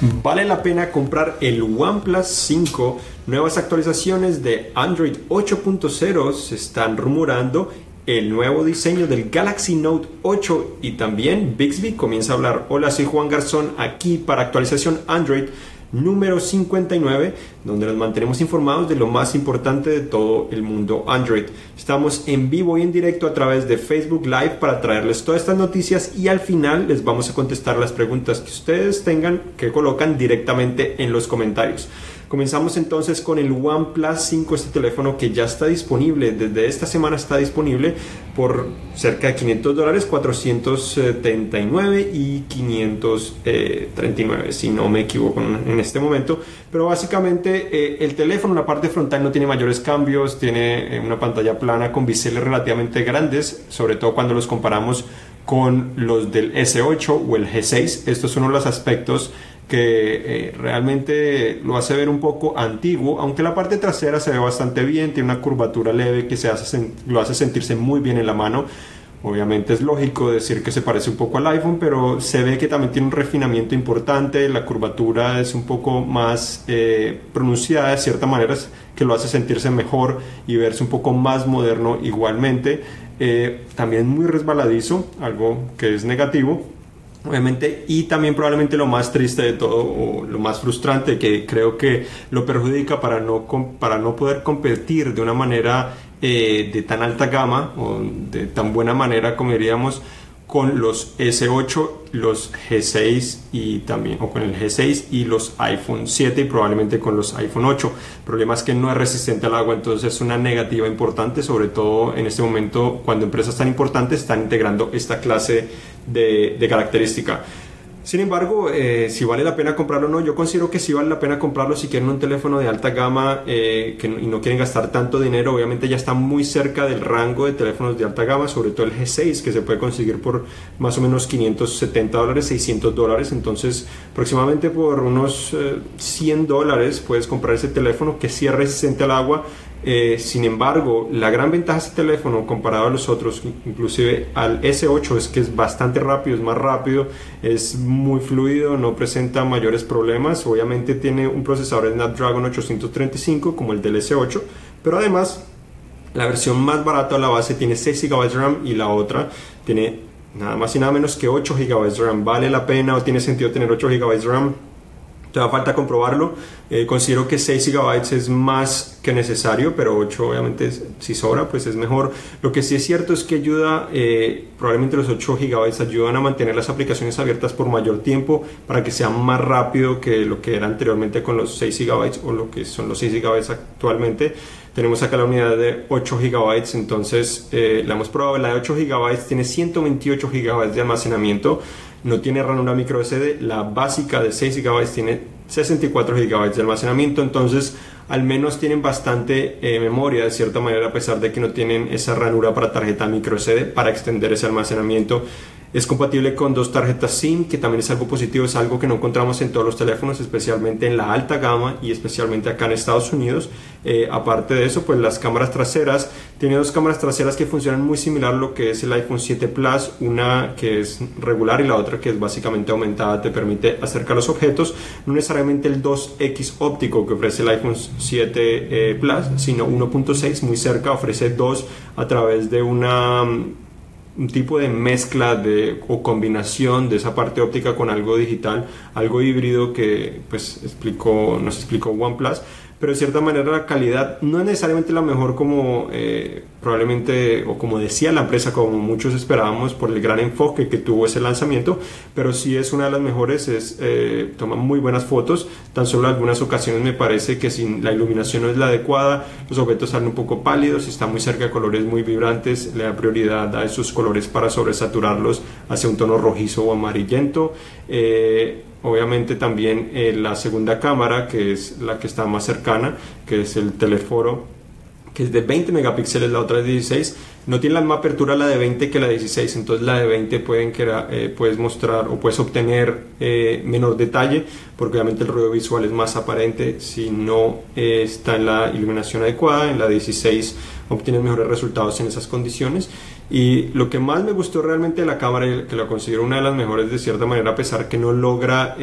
Vale la pena comprar el OnePlus 5. Nuevas actualizaciones de Android 8.0 se están rumorando. El nuevo diseño del Galaxy Note 8 y también Bixby comienza a hablar. Hola, soy Juan Garzón aquí para actualización Android número 59, donde nos mantenemos informados de lo más importante de todo el mundo Android. Estamos en vivo y en directo a través de Facebook Live para traerles todas estas noticias y al final les vamos a contestar las preguntas que ustedes tengan que colocan directamente en los comentarios. Comenzamos entonces con el OnePlus 5, este teléfono que ya está disponible, desde esta semana está disponible por cerca de 500 dólares, 479 y 539, si no me equivoco en este momento. Pero básicamente eh, el teléfono, la parte frontal no tiene mayores cambios, tiene eh, una pantalla plana con biseles relativamente grandes, sobre todo cuando los comparamos con los del S8 o el G6. Estos son los aspectos que eh, realmente lo hace ver un poco antiguo, aunque la parte trasera se ve bastante bien, tiene una curvatura leve que se hace, lo hace sentirse muy bien en la mano. Obviamente es lógico decir que se parece un poco al iPhone, pero se ve que también tiene un refinamiento importante, la curvatura es un poco más eh, pronunciada de cierta manera, que lo hace sentirse mejor y verse un poco más moderno igualmente. Eh, también muy resbaladizo, algo que es negativo obviamente, y también probablemente lo más triste de todo, o lo más frustrante, que creo que lo perjudica para no, para no poder competir de una manera eh, de tan alta gama, o de tan buena manera, como diríamos, con los S8, los G6 y también, o con el G6 y los iPhone 7 y probablemente con los iPhone 8. El problema es que no es resistente al agua, entonces es una negativa importante, sobre todo en este momento cuando empresas tan importantes están integrando esta clase de, característica. Sin embargo, eh, si vale la pena comprarlo o no, yo considero que sí vale la pena comprarlo si quieren un teléfono de alta gama eh, que, y no quieren gastar tanto dinero. Obviamente ya está muy cerca del rango de teléfonos de alta gama, sobre todo el G6, que se puede conseguir por más o menos 570 dólares, 600 dólares. Entonces, aproximadamente por unos 100 eh, dólares puedes comprar ese teléfono que sí es resistente al agua eh, sin embargo, la gran ventaja de este teléfono comparado a los otros, inclusive al S8, es que es bastante rápido, es más rápido, es muy fluido, no presenta mayores problemas. Obviamente tiene un procesador Snapdragon 835 como el del S8, pero además la versión más barata de la base tiene 6 GB de RAM y la otra tiene nada más y nada menos que 8 GB de RAM. ¿Vale la pena o tiene sentido tener 8 GB de RAM? Da falta comprobarlo. Eh, considero que 6 GB es más que necesario, pero 8 obviamente si sobra, pues es mejor. Lo que sí es cierto es que ayuda, eh, probablemente los 8 GB ayudan a mantener las aplicaciones abiertas por mayor tiempo para que sea más rápido que lo que era anteriormente con los 6 GB o lo que son los 6 GB actualmente. Tenemos acá la unidad de 8 GB, entonces eh, la hemos probado. La de 8 GB tiene 128 GB de almacenamiento no tiene ranura micro SD, la básica de 6 GB tiene 64 GB de almacenamiento, entonces al menos tienen bastante eh, memoria de cierta manera a pesar de que no tienen esa ranura para tarjeta micro SD para extender ese almacenamiento es compatible con dos tarjetas SIM, que también es algo positivo, es algo que no encontramos en todos los teléfonos, especialmente en la alta gama y especialmente acá en Estados Unidos. Eh, aparte de eso, pues las cámaras traseras, tiene dos cámaras traseras que funcionan muy similar a lo que es el iPhone 7 Plus, una que es regular y la otra que es básicamente aumentada, te permite acercar los objetos, no necesariamente el 2X óptico que ofrece el iPhone 7 eh, Plus, sino 1.6 muy cerca, ofrece 2 a través de una un tipo de mezcla de, o combinación de esa parte óptica con algo digital, algo híbrido que pues explicó, nos explicó OnePlus pero de cierta manera la calidad no es necesariamente la mejor como eh, probablemente o como decía la empresa, como muchos esperábamos por el gran enfoque que tuvo ese lanzamiento, pero sí es una de las mejores, es, eh, toma muy buenas fotos, tan solo en algunas ocasiones me parece que si la iluminación no es la adecuada, los objetos salen un poco pálidos, si está muy cerca de colores muy vibrantes, le da prioridad a esos colores para sobresaturarlos hacia un tono rojizo o amarillento. Eh, obviamente también eh, la segunda cámara, que es la que está más cercana, que es el teleforo, que es de 20 megapíxeles, la otra es de 16, no tiene la misma apertura la de 20 que la de 16, entonces la de 20 pueden que, eh, puedes mostrar o puedes obtener eh, menor detalle, porque obviamente el ruido visual es más aparente si no está en la iluminación adecuada, en la 16 obtienes mejores resultados en esas condiciones y lo que más me gustó realmente de la cámara, que la considero una de las mejores de cierta manera, a pesar que no logra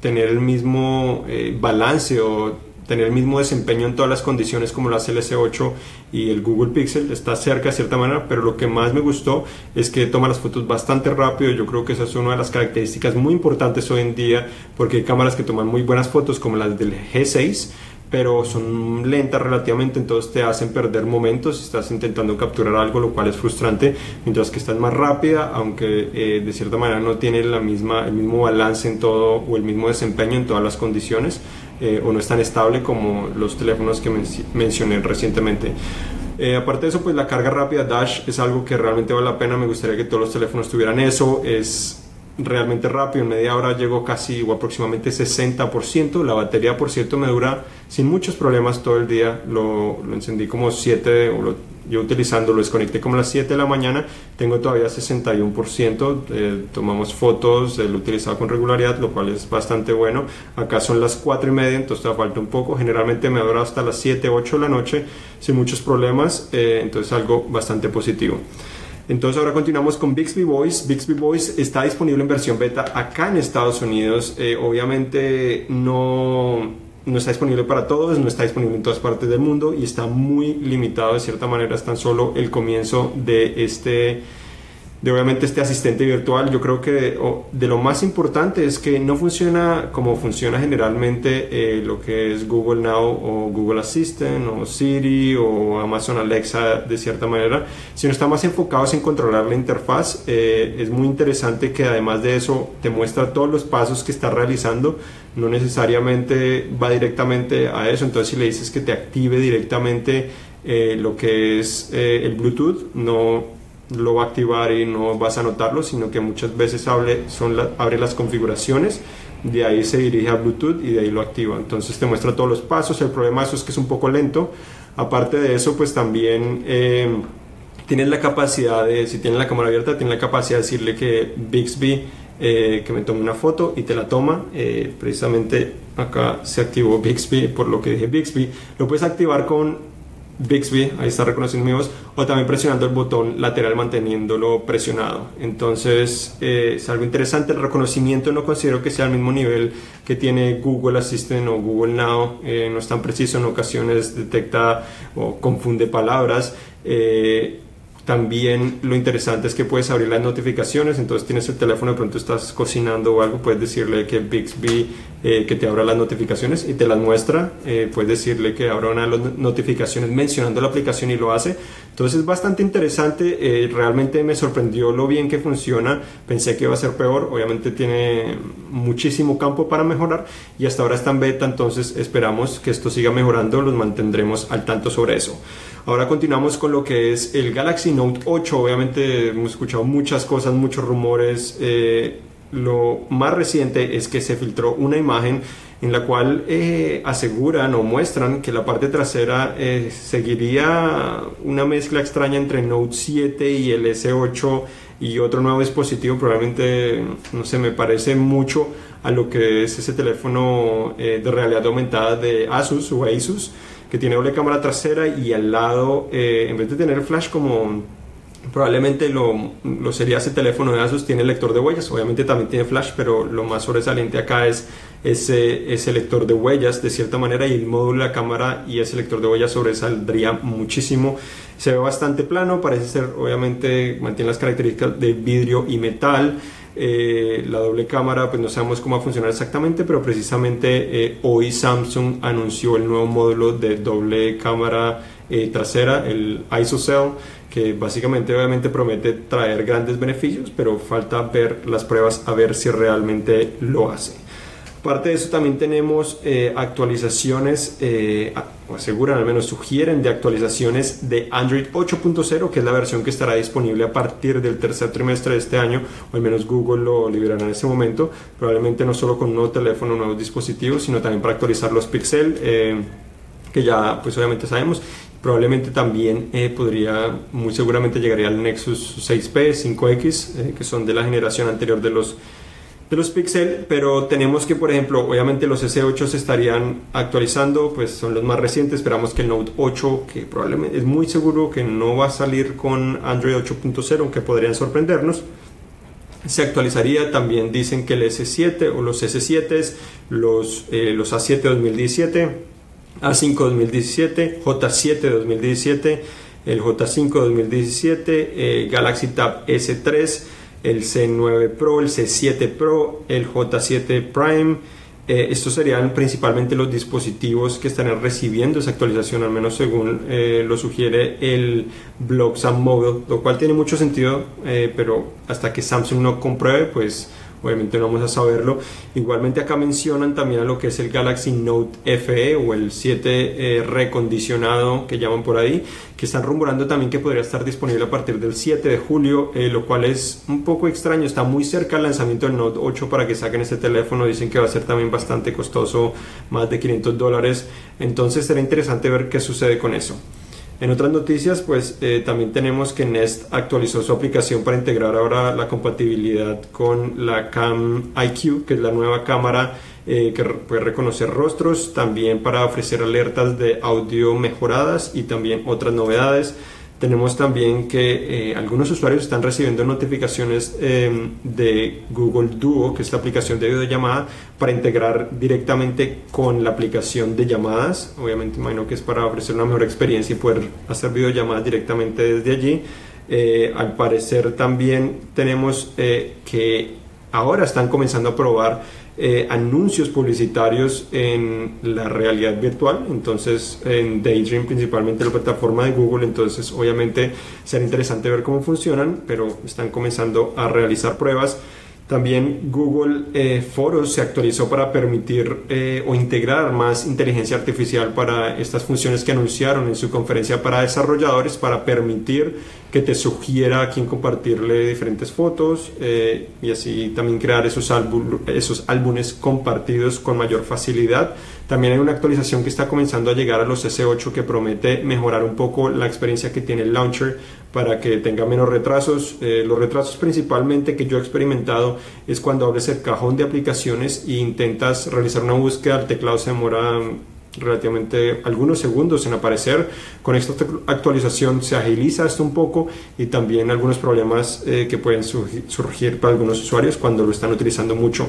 tener el mismo eh, balance o tener el mismo desempeño en todas las condiciones como la ls 8 y el Google Pixel. Está cerca de cierta manera, pero lo que más me gustó es que toma las fotos bastante rápido. Yo creo que esa es una de las características muy importantes hoy en día porque hay cámaras que toman muy buenas fotos como las del G6 pero son lentas relativamente, entonces te hacen perder momentos si estás intentando capturar algo, lo cual es frustrante, mientras que estás más rápida, aunque eh, de cierta manera no tiene la misma, el mismo balance en todo o el mismo desempeño en todas las condiciones, eh, o no es tan estable como los teléfonos que mencioné recientemente. Eh, aparte de eso, pues la carga rápida Dash es algo que realmente vale la pena. Me gustaría que todos los teléfonos tuvieran eso. Es realmente rápido, en media hora llego casi o aproximadamente 60%. La batería, por cierto, me dura sin muchos problemas todo el día. Lo, lo encendí como 7 o lo, yo utilizando, lo desconecté como a las 7 de la mañana, tengo todavía 61%. Eh, tomamos fotos, lo he utilizado con regularidad, lo cual es bastante bueno. Acá son las 4 y media, entonces todavía falta un poco. Generalmente me dura hasta las 7, 8 de la noche sin muchos problemas, eh, entonces algo bastante positivo. Entonces ahora continuamos con Bixby Voice. Bixby Voice está disponible en versión beta acá en Estados Unidos. Eh, obviamente no, no está disponible para todos, no está disponible en todas partes del mundo y está muy limitado de cierta manera. Es tan solo el comienzo de este de obviamente este asistente virtual, yo creo que de lo más importante es que no funciona como funciona generalmente eh, lo que es Google Now o Google Assistant o Siri o Amazon Alexa de cierta manera, sino está más enfocado en controlar la interfaz. Eh, es muy interesante que además de eso te muestra todos los pasos que está realizando, no necesariamente va directamente a eso, entonces si le dices que te active directamente eh, lo que es el Bluetooth, no lo va a activar y no vas a notarlo, sino que muchas veces abre, son las configuraciones, de ahí se dirige a Bluetooth y de ahí lo activa. Entonces te muestra todos los pasos, el problema eso es que es un poco lento. Aparte de eso, pues también eh, tienes la capacidad de, si tienes la cámara abierta, tienes la capacidad de decirle que Bixby eh, que me tome una foto y te la toma. Eh, precisamente acá se activó Bixby, por lo que dije Bixby. Lo puedes activar con Bixby, ahí está reconociendo mi voz, o también presionando el botón lateral manteniéndolo presionado. Entonces eh, es algo interesante. El reconocimiento no considero que sea al mismo nivel que tiene Google Assistant o Google Now. Eh, no es tan preciso, en ocasiones detecta o confunde palabras. Eh, también lo interesante es que puedes abrir las notificaciones, entonces tienes el teléfono, de pronto estás cocinando o algo, puedes decirle que Bixby eh, que te abra las notificaciones y te las muestra, eh, puedes decirle que abra una notificaciones mencionando la aplicación y lo hace. Entonces es bastante interesante, eh, realmente me sorprendió lo bien que funciona, pensé que iba a ser peor, obviamente tiene muchísimo campo para mejorar y hasta ahora está en beta, entonces esperamos que esto siga mejorando, los mantendremos al tanto sobre eso. Ahora continuamos con lo que es el Galaxy Note 8. Obviamente hemos escuchado muchas cosas, muchos rumores. Eh, lo más reciente es que se filtró una imagen en la cual eh, aseguran o muestran que la parte trasera eh, seguiría una mezcla extraña entre Note 7 y el S8 y otro nuevo dispositivo. Probablemente, no sé, me parece mucho a lo que es ese teléfono de realidad aumentada de Asus o Asus que tiene doble cámara trasera y al lado, eh, en vez de tener flash como probablemente lo, lo, sería ese teléfono de Asus, tiene lector de huellas, obviamente también tiene flash, pero lo más sobresaliente acá es ese, ese lector de huellas de cierta manera y el módulo de la cámara y ese lector de huellas sobresaldría muchísimo. Se ve bastante plano, parece ser, obviamente mantiene las características de vidrio y metal. Eh, la doble cámara, pues no sabemos cómo va a funcionar exactamente, pero precisamente eh, hoy Samsung anunció el nuevo módulo de doble cámara eh, trasera, el ISOCELL, que básicamente obviamente promete traer grandes beneficios, pero falta ver las pruebas a ver si realmente lo hace. Aparte de eso también tenemos eh, actualizaciones, eh, aseguran al menos sugieren de actualizaciones de Android 8.0, que es la versión que estará disponible a partir del tercer trimestre de este año, o al menos Google lo liberará en ese momento, probablemente no solo con un nuevo teléfono, nuevos dispositivos, sino también para actualizar los Pixel, eh, que ya pues obviamente sabemos, probablemente también podría, muy seguramente llegaría al Nexus 6P, 5X, que son de la generación anterior de los de los Pixel, pero tenemos que, por ejemplo, obviamente los S8 se estarían actualizando, pues son los más recientes, esperamos que el Note 8, que probablemente es muy seguro que no va a salir con Android 8.0, aunque podrían sorprendernos. se actualizaría. También dicen que el S7 o los S7, los, eh, los A7 2017, A5 2017, J7 2017, el J5 2017, Galaxy Tab S3, el C9 Pro, el C7 Pro, el J7 Prime. Eh, estos serían principalmente los dispositivos que estarían recibiendo esa actualización, al menos según eh, lo sugiere el blog Sam Mobile, lo cual tiene mucho sentido, eh, pero hasta que Samsung no compruebe, pues obviamente no vamos a saberlo. Igualmente acá mencionan también a lo que es el Galaxy Note FE o el 7 eh, recondicionado que llaman por ahí, que están rumorando también que podría estar disponible a partir del 7 de julio, eh, lo cual es un poco extraño, está muy cerca al lanzamiento del Note 8 para que saquen este teléfono, dicen que va a ser también bastante costoso, más de 500 dólares, entonces será interesante ver qué sucede con eso. En otras noticias, pues eh, también tenemos que Nest actualizó su aplicación para integrar ahora la compatibilidad con la Cam IQ, que es la nueva cámara eh, que puede reconocer rostros, también para ofrecer alertas de audio mejoradas y también otras novedades. Tenemos también que eh, algunos usuarios están recibiendo notificaciones em, de Google Duo, que es la aplicación de videollamada, para integrar directamente con la aplicación de llamadas. Obviamente, imagino que es para ofrecer una mejor experiencia y poder hacer videollamadas directamente desde allí. Eh, al parecer también tenemos eh, que ahora están comenzando a probar eh, anuncios publicitarios en la realidad virtual, entonces en Daydream principalmente la plataforma de Google, entonces obviamente será interesante ver cómo funcionan, pero están comenzando a realizar pruebas. También Google eh, Foros se actualizó para permitir eh, o integrar más inteligencia artificial para estas funciones que anunciaron en su conferencia para desarrolladores para permitir que te sugiera a quién compartirle diferentes fotos eh, y así también crear esos, esos álbumes compartidos con mayor facilidad. También hay una actualización que está comenzando a llegar a los S8 que promete mejorar un poco la experiencia que tiene el launcher para que tenga menos retrasos. Eh, los retrasos principalmente que yo he experimentado es cuando abres el cajón de aplicaciones e intentas realizar una búsqueda, el teclado se demora relativamente algunos segundos en aparecer. Con esta actualización se agiliza esto un poco y también algunos problemas eh, que pueden surgir para algunos usuarios cuando lo están utilizando mucho.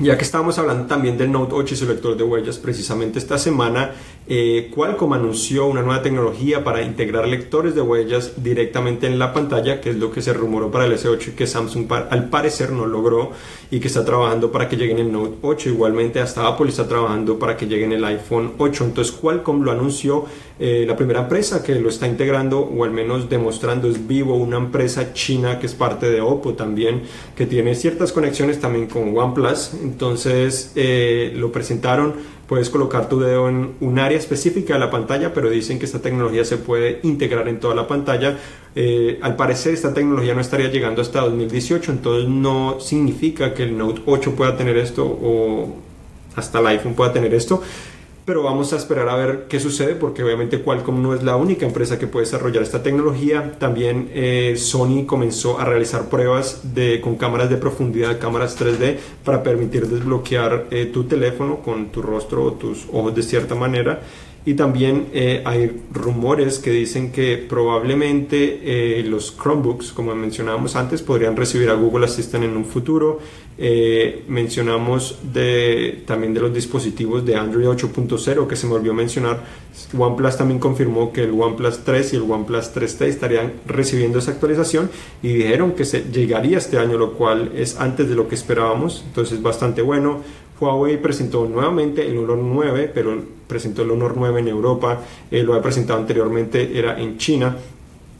Ya que estábamos hablando también del Note 8 y su lector de huellas, precisamente esta semana eh, Qualcomm anunció una nueva tecnología para integrar lectores de huellas directamente en la pantalla, que es lo que se rumoró para el S8 y que Samsung al parecer no logró y que está trabajando para que llegue en el Note 8. Igualmente hasta Apple está trabajando para que llegue en el iPhone 8. Entonces Qualcomm lo anunció, eh, la primera empresa que lo está integrando o al menos demostrando es Vivo, una empresa china que es parte de Oppo también, que tiene ciertas conexiones también con OnePlus. Entonces eh, lo presentaron puedes colocar tu dedo en un área específica de la pantalla, pero dicen que esta tecnología se puede integrar en toda la pantalla. Eh, al parecer esta tecnología no estaría llegando hasta 2018, entonces no significa que el Note 8 pueda tener esto o hasta el iPhone pueda tener esto pero vamos a esperar a ver qué sucede porque obviamente Qualcomm no es la única empresa que puede desarrollar esta tecnología. También eh, Sony comenzó a realizar pruebas de, con cámaras de profundidad, cámaras 3D, para permitir desbloquear eh, tu teléfono con tu rostro o tus ojos de cierta manera. Y también eh, hay rumores que dicen que probablemente los Chromebooks, como mencionábamos antes, podrían recibir a Google Assistant en un futuro. Eh, mencionamos también de los dispositivos de Android 8.0 que se me olvidó mencionar. OnePlus también confirmó que el OnePlus 3 y el OnePlus 3T estarían recibiendo esa actualización y dijeron que se llegaría este año, lo cual es antes de lo que esperábamos. Entonces, bastante bueno. Huawei presentó nuevamente el Honor 9, pero presentó el Honor 9 en Europa, eh, lo ha presentado anteriormente, era en China.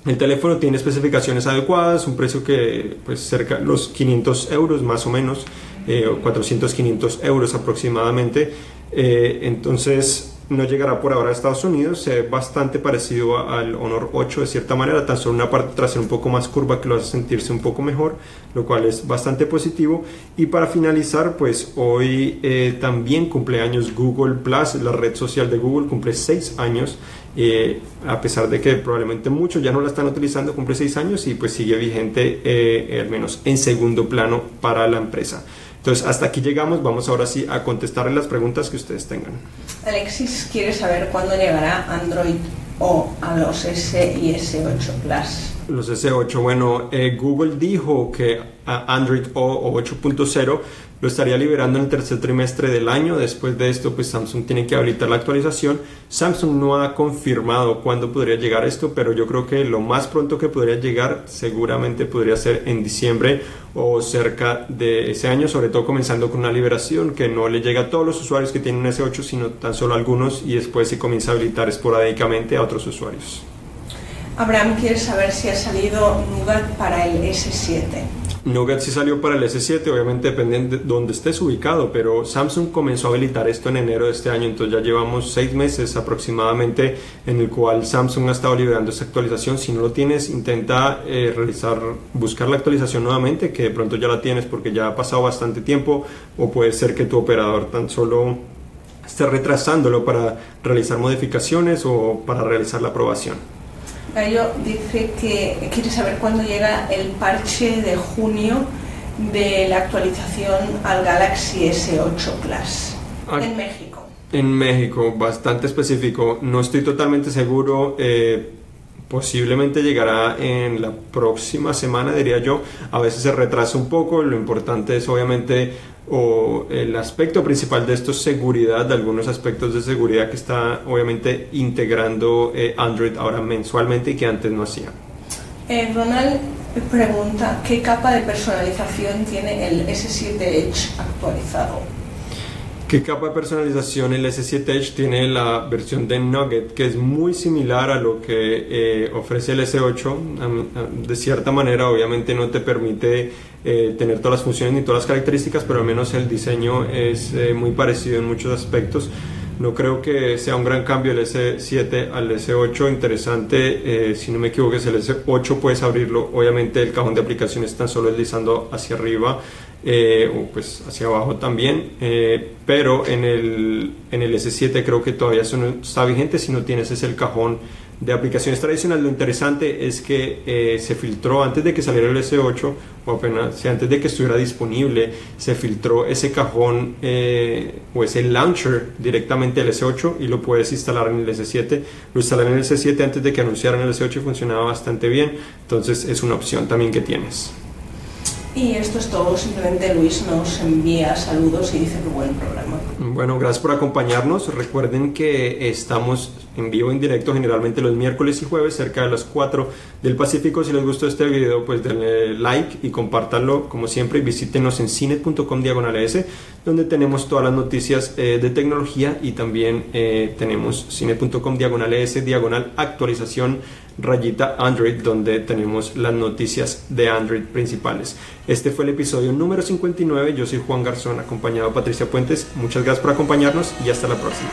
El teléfono tiene especificaciones adecuadas, un precio que pues cerca de los 500 euros más o menos, eh, 400, 500 euros aproximadamente. Eh, entonces no llegará por ahora a Estados Unidos, se ve bastante parecido al Honor 8 de cierta manera, tan solo una parte trasera un poco más curva que lo hace sentirse un poco mejor, lo cual es bastante positivo. Y para finalizar, pues hoy eh, también cumpleaños Google Plus, la red social de Google, cumple 6 años eh, a pesar de que probablemente muchos ya no la están utilizando, cumple seis años y pues sigue vigente eh, al menos en segundo plano para la empresa. Entonces, hasta aquí llegamos. Vamos ahora sí a contestarle las preguntas que ustedes tengan. Alexis quiere saber cuándo llegará Android O a los S y S8 Plus. Los S8, bueno, eh, Google dijo que Android O 8.0 lo estaría liberando en el tercer trimestre del año. Después de esto, pues Samsung tiene que habilitar la actualización. Samsung no ha confirmado cuándo podría llegar esto, pero yo creo que lo más pronto que podría llegar seguramente podría ser en diciembre o cerca de ese año, sobre todo comenzando con una liberación que no le llega a todos los usuarios que tienen un S8, sino tan solo a algunos y después se comienza a habilitar esporádicamente a otros usuarios. Abraham quiere saber si ha salido Nougat para el S7. Nougat sí salió para el S7, obviamente depende de dónde estés ubicado, pero Samsung comenzó a habilitar esto en enero de este año, entonces ya llevamos seis meses aproximadamente en el cual Samsung ha estado liberando esta actualización. Si no lo tienes, intenta eh, realizar, buscar la actualización nuevamente, que de pronto ya la tienes porque ya ha pasado bastante tiempo, o puede ser que tu operador tan solo esté retrasándolo para realizar modificaciones o para realizar la aprobación. Gallo dice que quiere saber cuándo llega el parche de junio de la actualización al Galaxy S8 Plus ah, en México. En México, bastante específico. No estoy totalmente seguro. Eh, posiblemente llegará en la próxima semana, diría yo. A veces se retrasa un poco. Lo importante es obviamente o el aspecto principal de esto es seguridad, de algunos aspectos de seguridad que está obviamente integrando eh, Android ahora mensualmente y que antes no hacía. Eh, Ronald pregunta, ¿qué capa de personalización tiene el S7 Edge actualizado? ¿Qué capa de personalización el S7 Edge tiene la versión de Nugget, que es muy similar a lo que eh, ofrece el S8? De cierta manera, obviamente no te permite eh, tener todas las funciones ni todas las características, pero al menos el diseño es eh, muy parecido en muchos aspectos. No creo que sea un gran cambio el S7 al S8. Interesante, si no me equivoco, es el S8 puedes abrirlo. Obviamente el cajón de aplicaciones tan solo deslizando hacia arriba eh, o pues hacia abajo también, eh, pero en el, en el S7 creo que todavía eso no está vigente, si no tienes es el cajón de aplicaciones tradicionales. Lo interesante es que eh, se filtró antes de que saliera el S8, o apenas antes de que estuviera disponible, se filtró ese cajón o ese launcher directamente del S8 y lo puedes instalar en el S7. Lo instalé en el S7 antes de que anunciaran el S8 y funcionaba bastante bien, entonces es una opción también que tienes. Y esto es todo, simplemente Luis nos envía saludos y dice que buen programa. Bueno, gracias por acompañarnos. Recuerden que estamos en vivo en directo generalmente los miércoles y jueves cerca de las 4 del Pacífico. Si les gustó este video, pues denle like y compártanlo como siempre y visítenos en cine.com diagonal donde tenemos todas las noticias eh, de tecnología y también eh, tenemos cine.com diagonal diagonal actualización rayita Android, donde tenemos las noticias de Android principales. Este fue el episodio número 59. Yo soy Juan Garzón, acompañado de Patricia Puentes. Muchas gracias por acompañarnos y hasta la próxima.